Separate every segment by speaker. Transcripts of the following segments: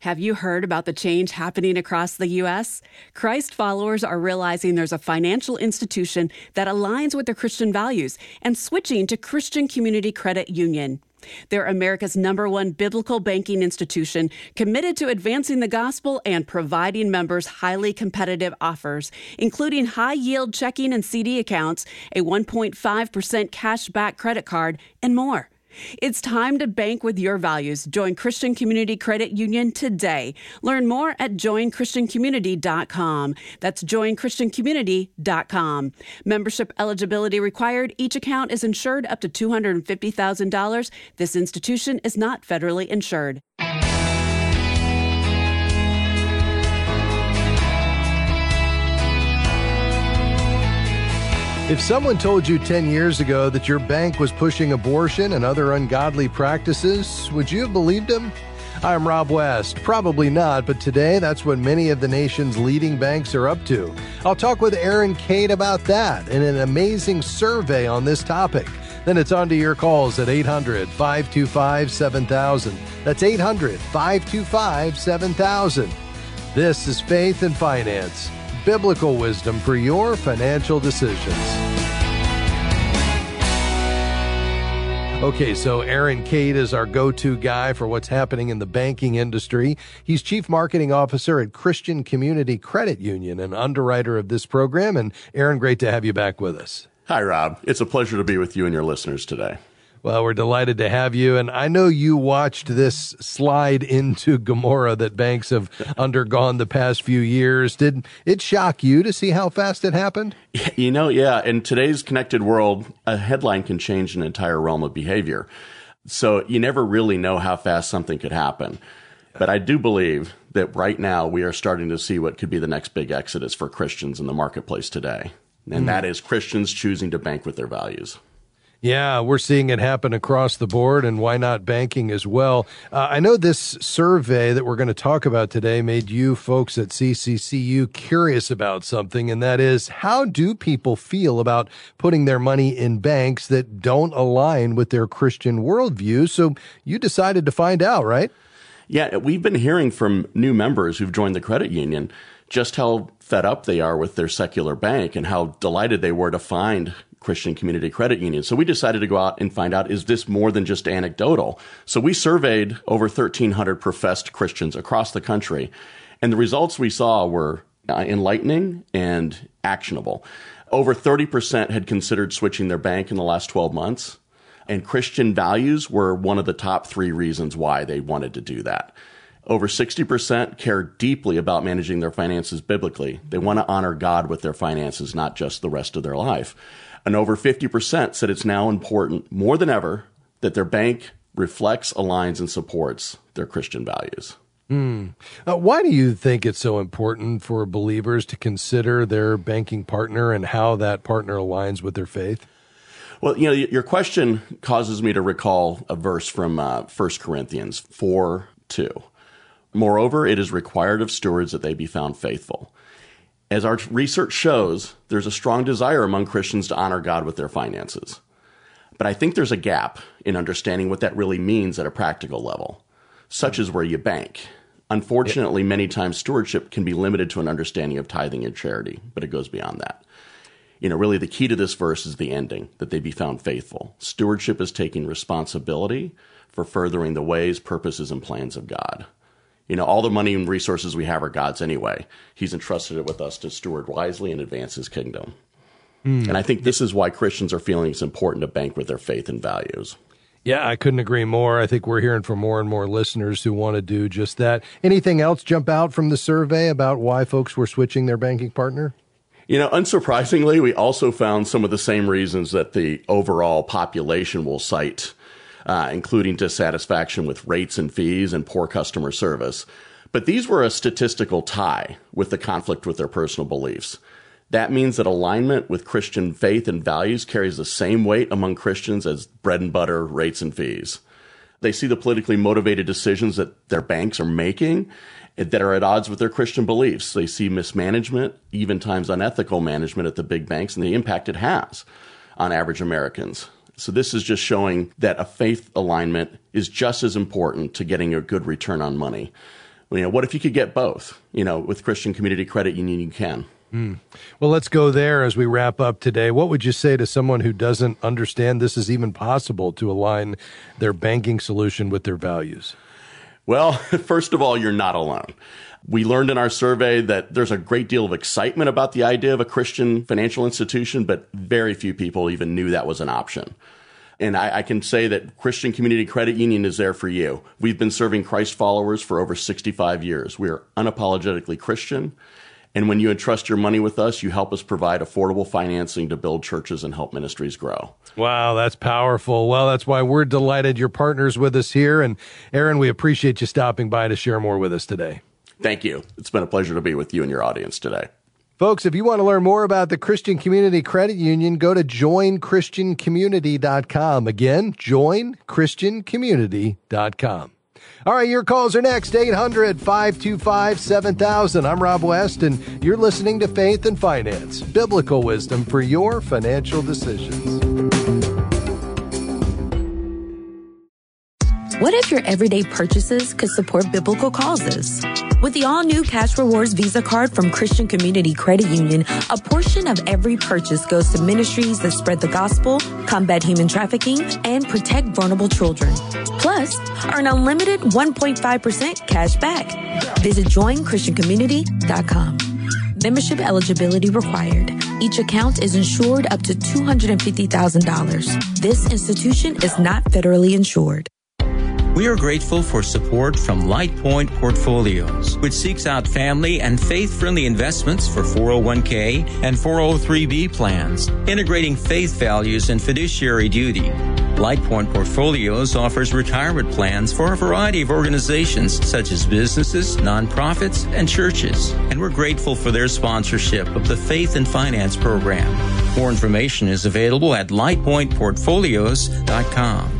Speaker 1: Have you heard about the change happening across the U.S.? Christ followers are realizing there's a financial institution that aligns with their Christian values and switching to Christian Community Credit Union. They're America's number one biblical banking institution committed to advancing the gospel and providing members highly competitive offers, including high yield checking and CD accounts, a 1.5% cash back credit card, and more. It's time to bank with your values. Join Christian Community Credit Union today. Learn more at joinchristiancommunity.com. That's joinchristiancommunity.com. Membership eligibility required. Each account is insured up to $250,000. This institution is not federally insured.
Speaker 2: If someone told you 10 years ago that your bank was pushing abortion and other ungodly practices, would you have believed them? I'm Rob West. Probably not, but today that's what many of the nation's leading banks are up to. I'll talk with Aaron Caid about that in an amazing survey on this topic. Then it's on to your calls at 800 525 7000. That's 800 525 7000. This is Faith and Finance biblical wisdom for your financial decisions. Okay, so Aaron Caid is our go to guy for what's happening in the banking industry. He's Chief Marketing Officer at Christian Community Credit Union, an underwriter of this program. And Aaron, great to have you back with us.
Speaker 3: Hi, Rob. It's a pleasure to be with you and your listeners today.
Speaker 2: Well, we're delighted to have you. And I know you watched this slide into Gomorrah that banks have undergone the past few years. Did it shock you to see how fast it happened?
Speaker 3: You know, yeah. In today's connected world, a headline can change an entire realm of behavior. So you never really know how fast something could happen. But I do believe that right now we are starting to see what could be the next big exodus for Christians in the marketplace today. And mm. that is Christians choosing to bank with their values.
Speaker 2: Yeah, we're seeing it happen across the board, and why not banking as well? Uh, I know this survey that we're going to talk about today made you folks at CCCU curious about something, and that is how do people feel about putting their money in banks that don't align with their Christian worldview? So you decided to find out, right?
Speaker 3: Yeah, we've been hearing from new members who've joined the credit union just how fed up they are with their secular bank and how delighted they were to find Christian Community Credit Union. So we decided to go out and find out is this more than just anecdotal? So we surveyed over 1,300 professed Christians across the country, and the results we saw were uh, enlightening and actionable. Over 30% had considered switching their bank in the last 12 months, and Christian values were one of the top three reasons why they wanted to do that. Over 60% care deeply about managing their finances biblically. They want to honor God with their finances, not just the rest of their life. And over 50% said it's now important more than ever that their bank reflects, aligns, and supports their Christian values.
Speaker 2: Mm. Uh, why do you think it's so important for believers to consider their banking partner and how that partner aligns with their faith?
Speaker 3: Well, you know, your question causes me to recall a verse from uh, 1 Corinthians 4 2. Moreover, it is required of stewards that they be found faithful. As our research shows, there's a strong desire among Christians to honor God with their finances. But I think there's a gap in understanding what that really means at a practical level, such as where you bank. Unfortunately, many times stewardship can be limited to an understanding of tithing and charity, but it goes beyond that. You know, really the key to this verse is the ending, that they be found faithful. Stewardship is taking responsibility for furthering the ways, purposes, and plans of God. You know, all the money and resources we have are God's anyway. He's entrusted it with us to steward wisely and advance his kingdom. Mm. And I think this is why Christians are feeling it's important to bank with their faith and values.
Speaker 2: Yeah, I couldn't agree more. I think we're hearing from more and more listeners who want to do just that. Anything else jump out from the survey about why folks were switching their banking partner?
Speaker 3: You know, unsurprisingly, we also found some of the same reasons that the overall population will cite uh, including dissatisfaction with rates and fees and poor customer service. But these were a statistical tie with the conflict with their personal beliefs. That means that alignment with Christian faith and values carries the same weight among Christians as bread and butter, rates, and fees. They see the politically motivated decisions that their banks are making that are at odds with their Christian beliefs. They see mismanagement, even times unethical management at the big banks, and the impact it has on average Americans. So this is just showing that a faith alignment is just as important to getting a good return on money. you know, what if you could get both? You know, with Christian Community Credit Union, you can.
Speaker 2: Mm. Well, let's go there as we wrap up today. What would you say to someone who doesn't understand this is even possible to align their banking solution with their values?
Speaker 3: Well, first of all, you're not alone. We learned in our survey that there's a great deal of excitement about the idea of a Christian financial institution, but very few people even knew that was an option. And I, I, can say that Christian Community Credit Union is there for you. We've been serving Christ followers for over 65 years. We are unapologetically Christian. And when you entrust your money with us, you help us provide affordable financing to build churches and help ministries grow.
Speaker 2: Wow, that's powerful. Well, that's why we're delighted you're partners with us here. And Aaron, we appreciate you stopping by to share more with us today.
Speaker 3: Thank you. It's been a pleasure to be with you and your audience today.
Speaker 2: Folks, if you want to learn more about the Christian Community Credit Union, go to joinchristiancommunity.com. Again, joinchristiancommunity.com. All right, your calls are next 800 525 7000. I'm Rob West, and you're listening to Faith and Finance Biblical Wisdom for your financial decisions.
Speaker 4: What if your everyday purchases could support biblical causes? With the all new Cash Rewards Visa card from Christian Community Credit Union, a portion of every purchase goes to ministries that spread the gospel, combat human trafficking, and protect vulnerable children. Plus, earn unlimited 1.5% cash back. Visit joinchristiancommunity.com. Membership eligibility required. Each account is insured up to $250,000. This institution is not federally insured.
Speaker 5: We are grateful for support from LightPoint Portfolios, which seeks out family and faith friendly investments for 401k and 403b plans, integrating faith values and fiduciary duty. LightPoint Portfolios offers retirement plans for a variety of organizations such as businesses, nonprofits, and churches. And we're grateful for their sponsorship of the Faith and Finance program. More information is available at lightpointportfolios.com.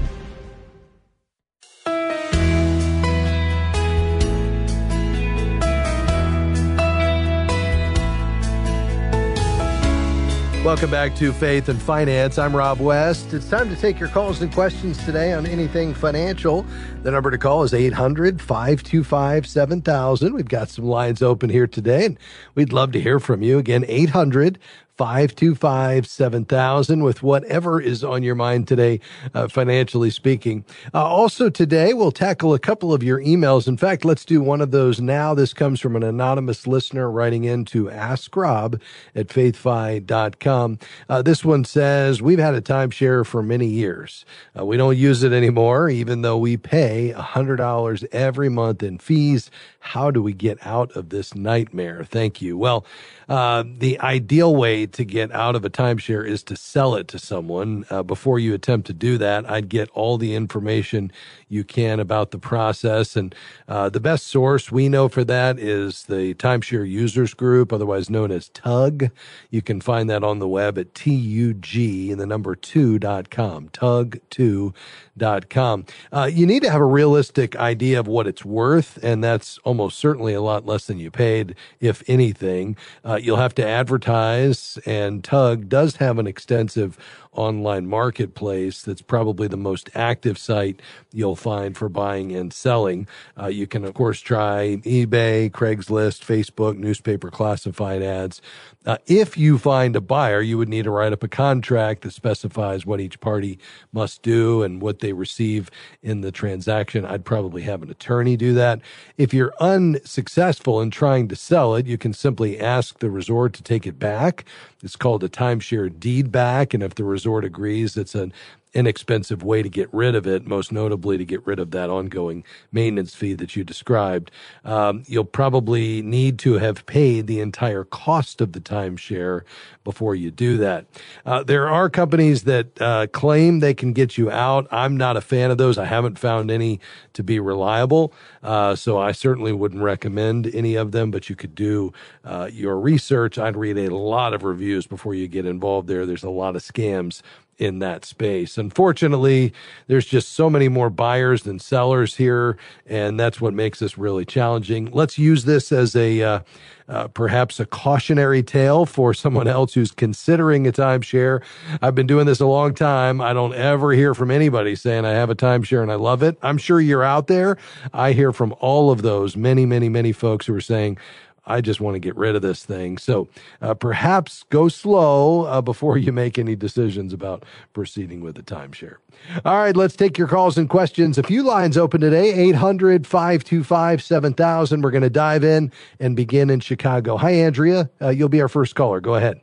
Speaker 2: Welcome back to Faith and Finance. I'm Rob West. It's time to take your calls and questions today on anything financial. The number to call is 800 525 7000. We've got some lines open here today, and we'd love to hear from you. Again, 800 525 7000 with whatever is on your mind today, uh, financially speaking. Uh, also, today we'll tackle a couple of your emails. In fact, let's do one of those now. This comes from an anonymous listener writing in to Ask Rob at faithfi.com. Uh, this one says, We've had a timeshare for many years. Uh, we don't use it anymore, even though we pay $100 every month in fees. How do we get out of this nightmare? Thank you. Well, uh, the ideal way to get out of a timeshare is to sell it to someone. Uh, before you attempt to do that, I'd get all the information you can about the process. And uh, the best source we know for that is the Timeshare Users Group, otherwise known as TUG. You can find that on the web at TUG and the number 2.com, tug2.com. Uh, you need to have a realistic idea of what it's worth, and that's almost certainly a lot less than you paid, if anything. Uh, you'll have to advertise, and Tug does have an extensive online marketplace that's probably the most active site you'll find for buying and selling. Uh, you can, of course, try eBay, Craigslist, Facebook, newspaper classified ads. Uh, if you find a buyer, you would need to write up a contract that specifies what each party must do and what they receive in the transaction. I'd probably have an attorney do that. If you're unsuccessful in trying to sell it, you can simply ask the resort to take it back. It's called a timeshare deed back. And if the resort agrees, it's an inexpensive way to get rid of it, most notably to get rid of that ongoing maintenance fee that you described. Um, you'll probably need to have paid the entire cost of the timeshare before you do that. Uh, there are companies that uh, claim they can get you out. I'm not a fan of those. I haven't found any to be reliable, uh, so I certainly wouldn't recommend any of them. But you could do uh, your research. I'd read a lot of reviews before you get involved there. There's a lot of scams in that space. Unfortunately, there's just so many more buyers than sellers here, and that's what makes this really challenging. Let's use this as a uh, uh, perhaps a cautionary tale for someone else who's considering a timeshare. I've been doing this a long time. I don't ever hear from anybody saying I have a timeshare and I love it. I'm sure you're out there. I hear from all of those many, many, many folks who are saying, I just want to get rid of this thing. So uh, perhaps go slow uh, before you make any decisions about proceeding with the timeshare. All right, let's take your calls and questions. A few lines open today 800 525 7000. We're going to dive in and begin in Chicago. Hi, Andrea. Uh, you'll be our first caller. Go ahead.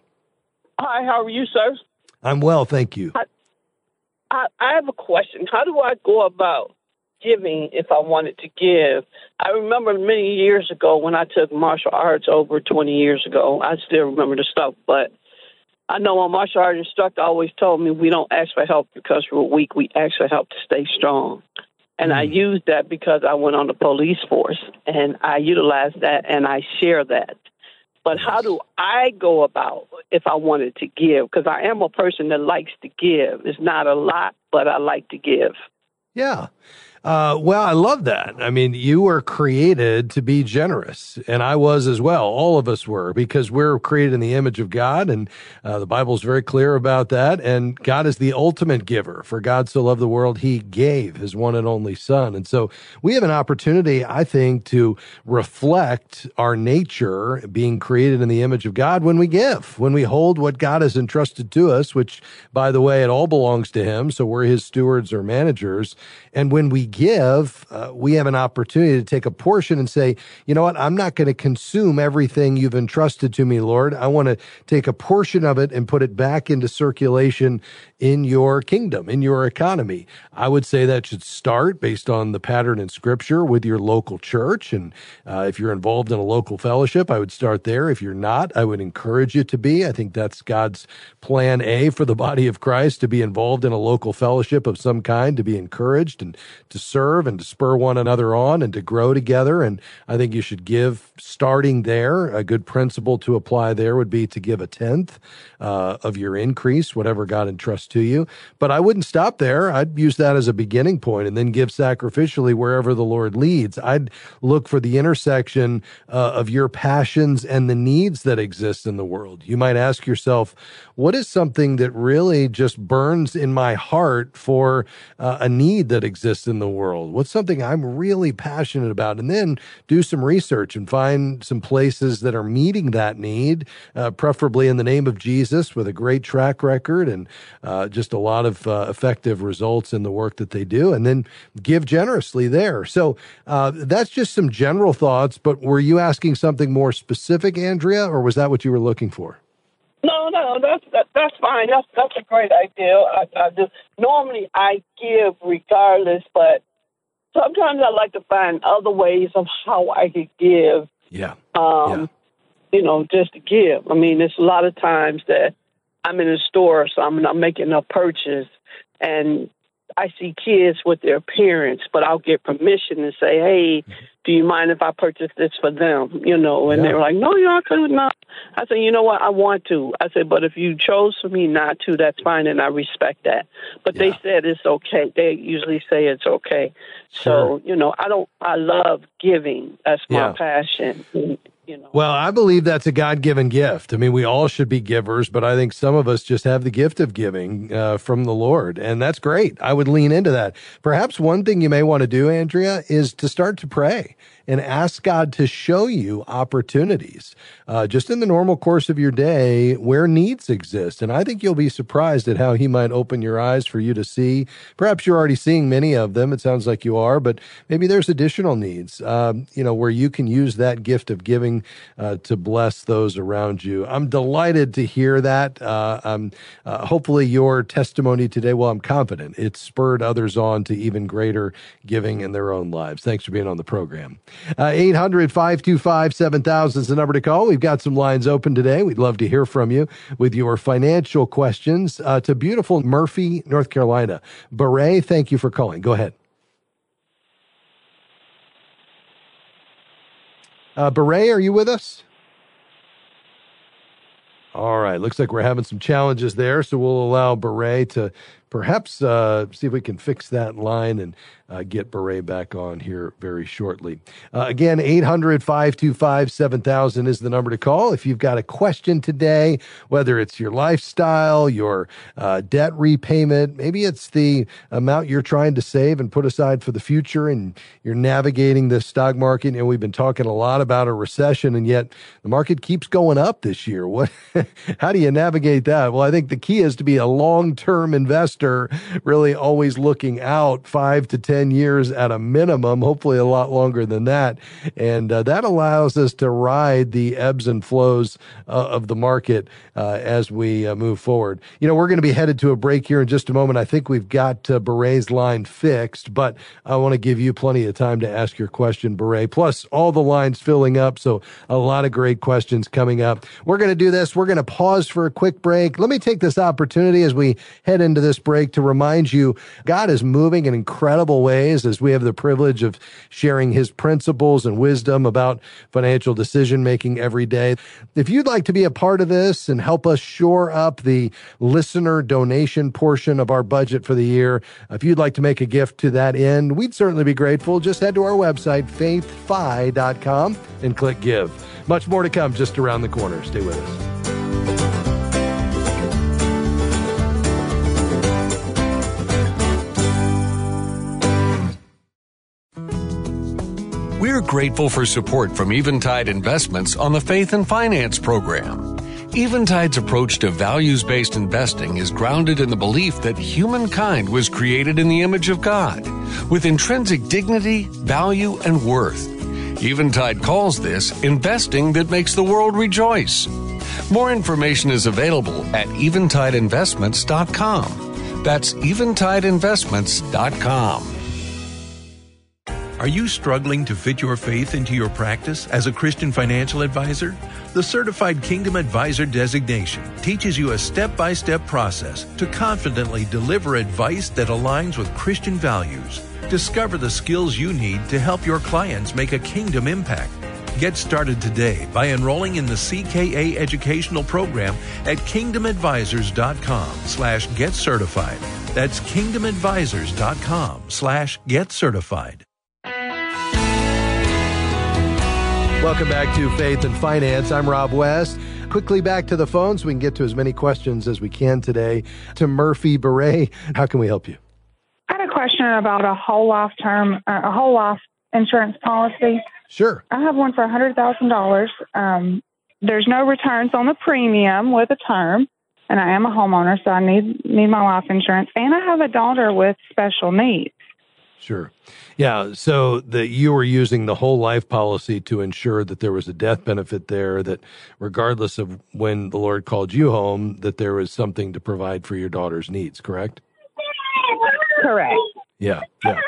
Speaker 6: Hi, how are you, sir?
Speaker 2: I'm well, thank you.
Speaker 6: I, I, I have a question. How do I go about giving if I wanted to give. I remember many years ago when I took martial arts over 20 years ago. I still remember the stuff, but I know my martial arts instructor always told me we don't ask for help because we're weak. We ask for help to stay strong. And mm. I used that because I went on the police force and I utilized that and I share that. But how do I go about if I wanted to give? Because I am a person that likes to give. It's not a lot, but I like to give.
Speaker 2: Yeah. Uh, well, I love that. I mean, you were created to be generous, and I was as well. All of us were because we're created in the image of God, and uh, the Bible is very clear about that. And God is the ultimate giver. For God so loved the world, He gave His one and only Son. And so we have an opportunity, I think, to reflect our nature being created in the image of God when we give, when we hold what God has entrusted to us, which, by the way, it all belongs to Him. So we're His stewards or managers. And when we give, uh, we have an opportunity to take a portion and say, you know what, I'm not going to consume everything you've entrusted to me, Lord. I want to take a portion of it and put it back into circulation in your kingdom, in your economy. I would say that should start based on the pattern in scripture with your local church. And uh, if you're involved in a local fellowship, I would start there. If you're not, I would encourage you to be. I think that's God's plan A for the body of Christ to be involved in a local fellowship of some kind, to be encouraged and to serve and to spur one another on and to grow together. And I think you should give starting there. A good principle to apply there would be to give a tenth uh, of your increase, whatever God entrusts to you. But I wouldn't stop there. I'd use that as a beginning point and then give sacrificially wherever the Lord leads. I'd look for the intersection uh, of your passions and the needs that exist in the world. You might ask yourself, what is something that really just burns in my heart for uh, a need that exists in the world? What's something I'm really passionate about? And then do some research and find some places that are meeting that need, uh, preferably in the name of Jesus with a great track record and uh, just a lot of uh, effective results in the work that they do. And then give generously there. So uh, that's just some general thoughts. But were you asking something more specific, Andrea, or was that what you were looking for?
Speaker 6: No, no, that's that, that's fine. That's that's a great idea. I, I do. Normally, I give regardless, but sometimes I like to find other ways of how I could give.
Speaker 2: Yeah.
Speaker 6: Um, yeah. you know, just to give. I mean, there's a lot of times that I'm in a store, so I'm, I'm making a purchase, and I see kids with their parents, but I'll get permission to say, "Hey, do you mind if I purchase this for them?" You know, and yeah. they're like, "No, you are could not." I said, "You know what? I want to." I said, "But if you chose for me not to, that's fine, and I respect that." But yeah. they said it's okay. They usually say it's okay. Sure. So you know, I don't. I love giving. That's my yeah. passion you know.
Speaker 2: Well, I believe that's a God given gift. I mean, we all should be givers, but I think some of us just have the gift of giving uh, from the Lord, and that's great. I would lean into that. Perhaps one thing you may want to do, Andrea, is to start to pray and ask God to show you opportunities uh, just in the normal course of your day where needs exist. And I think you'll be surprised at how He might open your eyes for you to see. Perhaps you're already seeing many of them. It sounds like you are, but maybe there's additional needs, um, you know, where you can use that gift of giving uh, to bless those around you. I'm delighted to hear that. Uh, um, hopefully, your testimony today, well, I'm confident it spurred others on to even greater giving in their own lives. Thanks for being on the program. Uh, 800 525 7000 is the number to call. We've got some lines open today. We'd love to hear from you with your financial questions uh, to beautiful Murphy, North Carolina. Beret, thank you for calling. Go ahead. Uh, Beret, are you with us? All right. Looks like we're having some challenges there, so we'll allow Beret to perhaps uh, see if we can fix that line and uh, get Beret back on here very shortly. Uh, again, 800 525 7000 is the number to call. If you've got a question today, whether it's your lifestyle, your uh, debt repayment, maybe it's the amount you're trying to save and put aside for the future, and you're navigating the stock market. Know, we've been talking a lot about a recession, and yet the market keeps going up this year. What? how do you navigate that? Well, I think the key is to be a long term investor, really always looking out five to 10 10 years at a minimum, hopefully a lot longer than that. And uh, that allows us to ride the ebbs and flows uh, of the market uh, as we uh, move forward. You know, we're going to be headed to a break here in just a moment. I think we've got uh, Beret's line fixed, but I want to give you plenty of time to ask your question, Beret. Plus, all the lines filling up. So, a lot of great questions coming up. We're going to do this. We're going to pause for a quick break. Let me take this opportunity as we head into this break to remind you God is moving in incredible ways as we have the privilege of sharing his principles and wisdom about financial decision making every day. If you'd like to be a part of this and help us shore up the listener donation portion of our budget for the year, if you'd like to make a gift to that end, we'd certainly be grateful. Just head to our website, faithfi.com, and click give. Much more to come just around the corner. Stay with us.
Speaker 7: We're grateful for support from Eventide Investments on the Faith and Finance program. Eventide's approach to values based investing is grounded in the belief that humankind was created in the image of God, with intrinsic dignity, value, and worth. Eventide calls this investing that makes the world rejoice. More information is available at eventideinvestments.com. That's eventideinvestments.com.
Speaker 8: Are you struggling to fit your faith into your practice as a Christian financial advisor? The Certified Kingdom Advisor designation teaches you a step by step process to confidently deliver advice that aligns with Christian values. Discover the skills you need to help your clients make a kingdom impact. Get started today by enrolling in the CKA educational program at kingdomadvisors.com slash get certified. That's kingdomadvisors.com slash get certified.
Speaker 2: Welcome back to Faith and Finance. I'm Rob West. Quickly back to the phone so we can get to as many questions as we can today. To Murphy Beret, how can we help you?
Speaker 9: I had a question about a whole life term, uh, a whole life insurance policy.
Speaker 2: Sure.
Speaker 9: I have one for a hundred thousand um, dollars. There's no returns on the premium with a term, and I am a homeowner, so I need need my life insurance. And I have a daughter with special needs.
Speaker 2: Sure. Yeah. So that you were using the whole life policy to ensure that there was a death benefit there, that regardless of when the Lord called you home, that there was something to provide for your daughter's needs, correct?
Speaker 9: Correct.
Speaker 2: Yeah, yeah.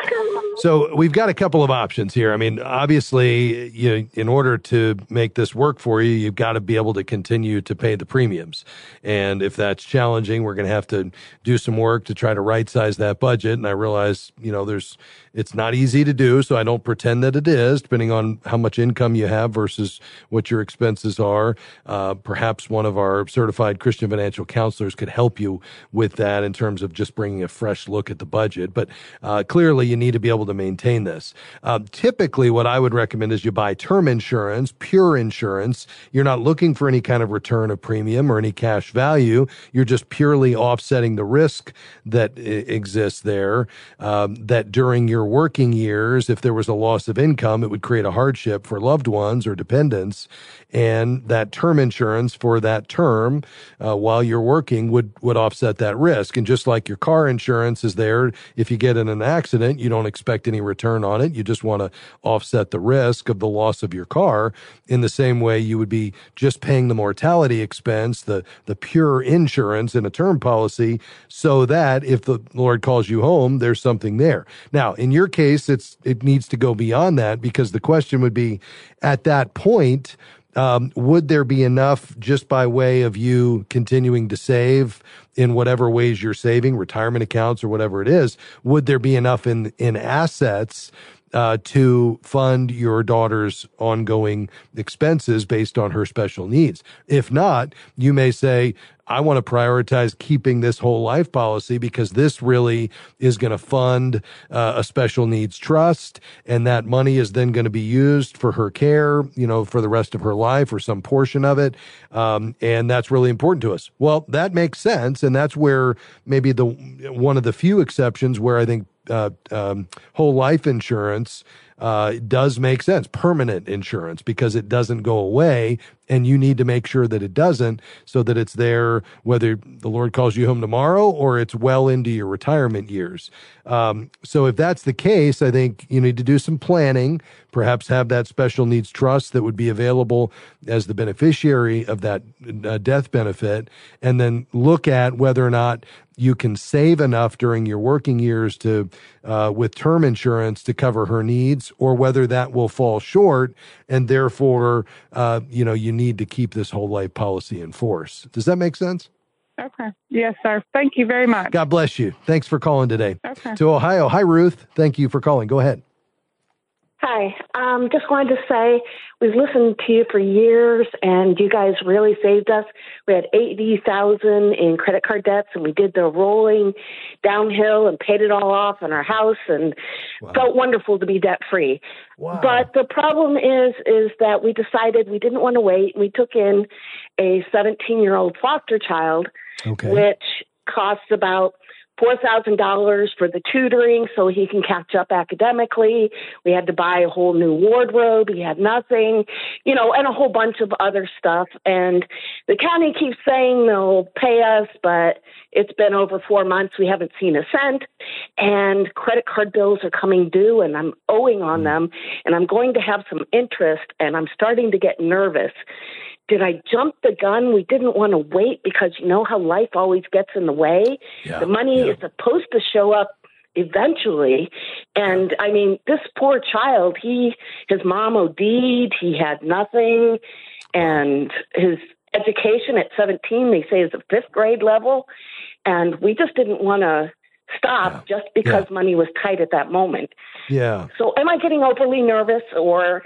Speaker 2: So we've got a couple of options here. I mean, obviously, you in order to make this work for you, you've got to be able to continue to pay the premiums. And if that's challenging, we're going to have to do some work to try to right size that budget. And I realize, you know, there's it's not easy to do, so I don't pretend that it is, depending on how much income you have versus what your expenses are. Uh, perhaps one of our certified Christian financial counselors could help you with that in terms of just bringing a fresh look at the budget. But uh, clearly, you need to be able to maintain this. Uh, typically, what I would recommend is you buy term insurance, pure insurance. You're not looking for any kind of return of premium or any cash value. You're just purely offsetting the risk that exists there. Um, that during your working years, if there was a loss of income, it would create a hardship for loved ones or dependents. And that term insurance for that term uh, while you're working would, would offset that risk. And just like your car insurance is there, if you get in an accident, you don't expect any return on it. You just want to offset the risk of the loss of your car. In the same way, you would be just paying the mortality expense, the, the pure insurance in a term policy, so that if the Lord calls you home, there's something there. Now, in your case, it's, it needs to go beyond that because the question would be at that point, um, would there be enough just by way of you continuing to save in whatever ways you're saving, retirement accounts or whatever it is? Would there be enough in in assets uh, to fund your daughter's ongoing expenses based on her special needs. If not, you may say, I want to prioritize keeping this whole life policy because this really is going to fund uh, a special needs trust. And that money is then going to be used for her care, you know, for the rest of her life or some portion of it. Um, and that's really important to us. Well, that makes sense. And that's where maybe the one of the few exceptions where I think uh, um, whole life insurance uh, does make sense, permanent insurance, because it doesn't go away. And you need to make sure that it doesn't so that it's there, whether the Lord calls you home tomorrow or it's well into your retirement years. Um, so if that's the case, I think you need to do some planning, perhaps have that special needs trust that would be available as the beneficiary of that uh, death benefit, and then look at whether or not you can save enough during your working years to uh, with term insurance to cover her needs or whether that will fall short and therefore uh, you know you need to keep this whole life policy in force does that make sense
Speaker 9: Okay. Yes, sir. Thank you very much.
Speaker 2: god bless you thanks for calling today
Speaker 9: Okay.
Speaker 2: to ohio hi ruth thank you for calling go ahead
Speaker 10: Hi. Um, just wanted to say we've listened to you for years, and you guys really saved us. We had eighty thousand in credit card debts, and we did the rolling downhill and paid it all off on our house, and felt wonderful to be debt free. But the problem is, is that we decided we didn't want to wait. We took in a seventeen-year-old foster child,
Speaker 2: okay.
Speaker 10: which costs about four thousand dollars for the tutoring so he can catch up academically. We had to buy a whole new wardrobe. He had nothing, you know, and a whole bunch of other stuff. And the county keeps saying they'll pay us, but it's been over four months. We haven't seen a cent. And credit card bills are coming due and I'm owing on mm. them and I'm going to have some interest and I'm starting to get nervous did I jump the gun? We didn't want to wait because you know how life always gets in the way.
Speaker 11: Yeah,
Speaker 10: the money is supposed to show up eventually. And I mean, this poor child, he, his mom OD'd, he had nothing, and his education at 17, they say is a fifth grade level. And we just didn't want to stop just because money was tight at that moment.
Speaker 2: yeah
Speaker 10: So am I getting overly nervous or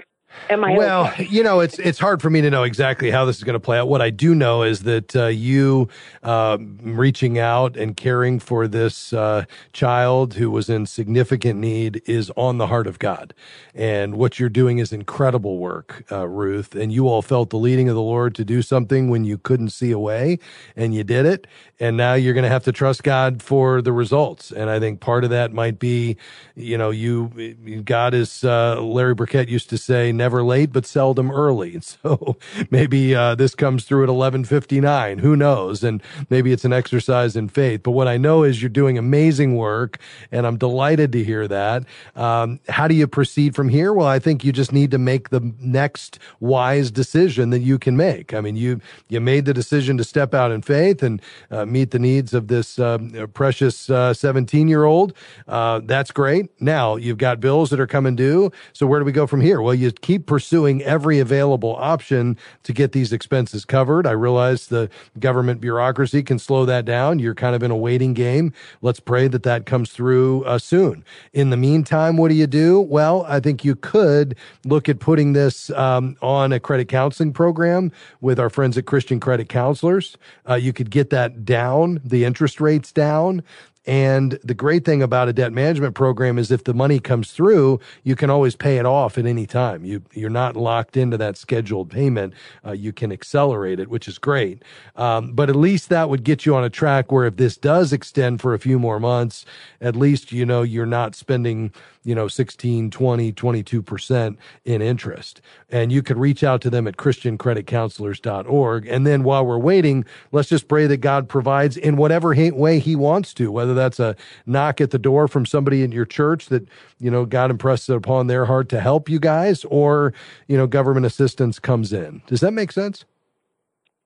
Speaker 10: am I
Speaker 2: well,
Speaker 10: okay?
Speaker 2: you know, it's it's hard for me to know exactly how this is going to play out. What I do know is that uh, you uh, reaching out and caring for this uh, child who was in significant need is on the heart of God, and what you're doing is incredible work, uh, Ruth. And you all felt the leading of the Lord to do something when you couldn't see a way, and you did it. And now you're going to have to trust God for the results. And I think part of that might be, you know, you God is uh, Larry Burkett used to say, never late but seldom early. So maybe uh, this comes through at 11:59. Who knows? And maybe it's an exercise in faith. But what I know is you're doing amazing work, and I'm delighted to hear that. Um, how do you proceed from here? Well, I think you just need to make the next wise decision that you can make. I mean, you you made the decision to step out in faith and uh, meet the needs of this um, precious 17 year old. Uh, that's great. Now you've got bills that are coming due. So where do we go from here? Well, you keep pursuing every available option to get these expenses covered. I realize the government bureaucracy can slow that down. You're kind of in a waiting game. Let's pray that that comes through uh, soon. In the meantime, what do you do? Well, I think you could look at putting this um, on a credit counseling program with our friends at Christian Credit Counselors. Uh, you could get that down, the interest rates down. And the great thing about a debt management program is if the money comes through, you can always pay it off at any time. You, you're not locked into that scheduled payment. Uh, you can accelerate it, which is great. Um, but at least that would get you on a track where if this does extend for a few more months, at least, you know, you're not spending, you know, 16, 20, 22% in interest. And you could reach out to them at christiancreditcounselors.org. And then while we're waiting, let's just pray that God provides in whatever way he wants to, whether that's a knock at the door from somebody in your church that, you know, God impressed upon their heart to help you guys or, you know, government assistance comes in. Does that make sense?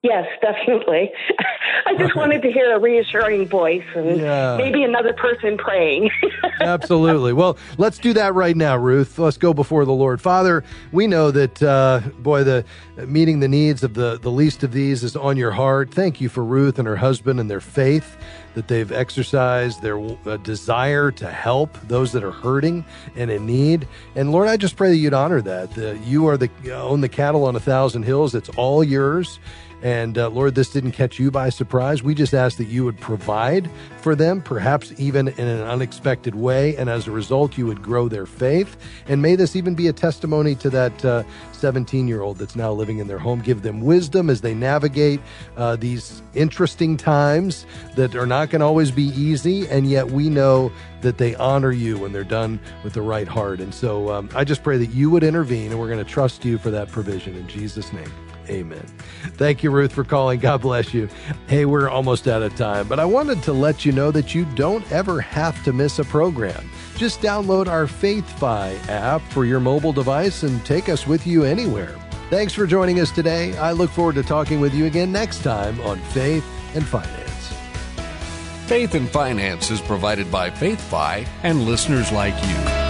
Speaker 10: Yes, definitely. I just wanted to hear a reassuring voice and
Speaker 2: Yeah.
Speaker 10: maybe another person praying.
Speaker 2: Absolutely. Well, let's do that right now, Ruth. Let's go before the Lord. Father, we know that, uh, boy, the meeting the needs of the, the least of these is on your heart. Thank you for Ruth and her husband and their faith that they've exercised their uh, desire to help those that are hurting and in need. And Lord, I just pray that you'd honor that. that you are the own the cattle on a thousand hills. It's all yours. And uh, Lord, this didn't catch you by surprise. We just ask that you would provide for them, perhaps even in an unexpected way. And as a result, you would grow their faith. And may this even be a testimony to that 17 uh, year old that's now living in their home. Give them wisdom as they navigate uh, these interesting times that are not going to always be easy. And yet we know that they honor you when they're done with the right heart. And so um, I just pray that you would intervene, and we're going to trust you for that provision in Jesus' name. Amen. Thank you, Ruth, for calling. God bless you. Hey, we're almost out of time, but I wanted to let you know that you don't ever have to miss a program. Just download our FaithFi app for your mobile device and take us with you anywhere. Thanks for joining us today. I look forward to talking with you again next time on Faith and Finance.
Speaker 7: Faith and Finance is provided by FaithFi and listeners like you.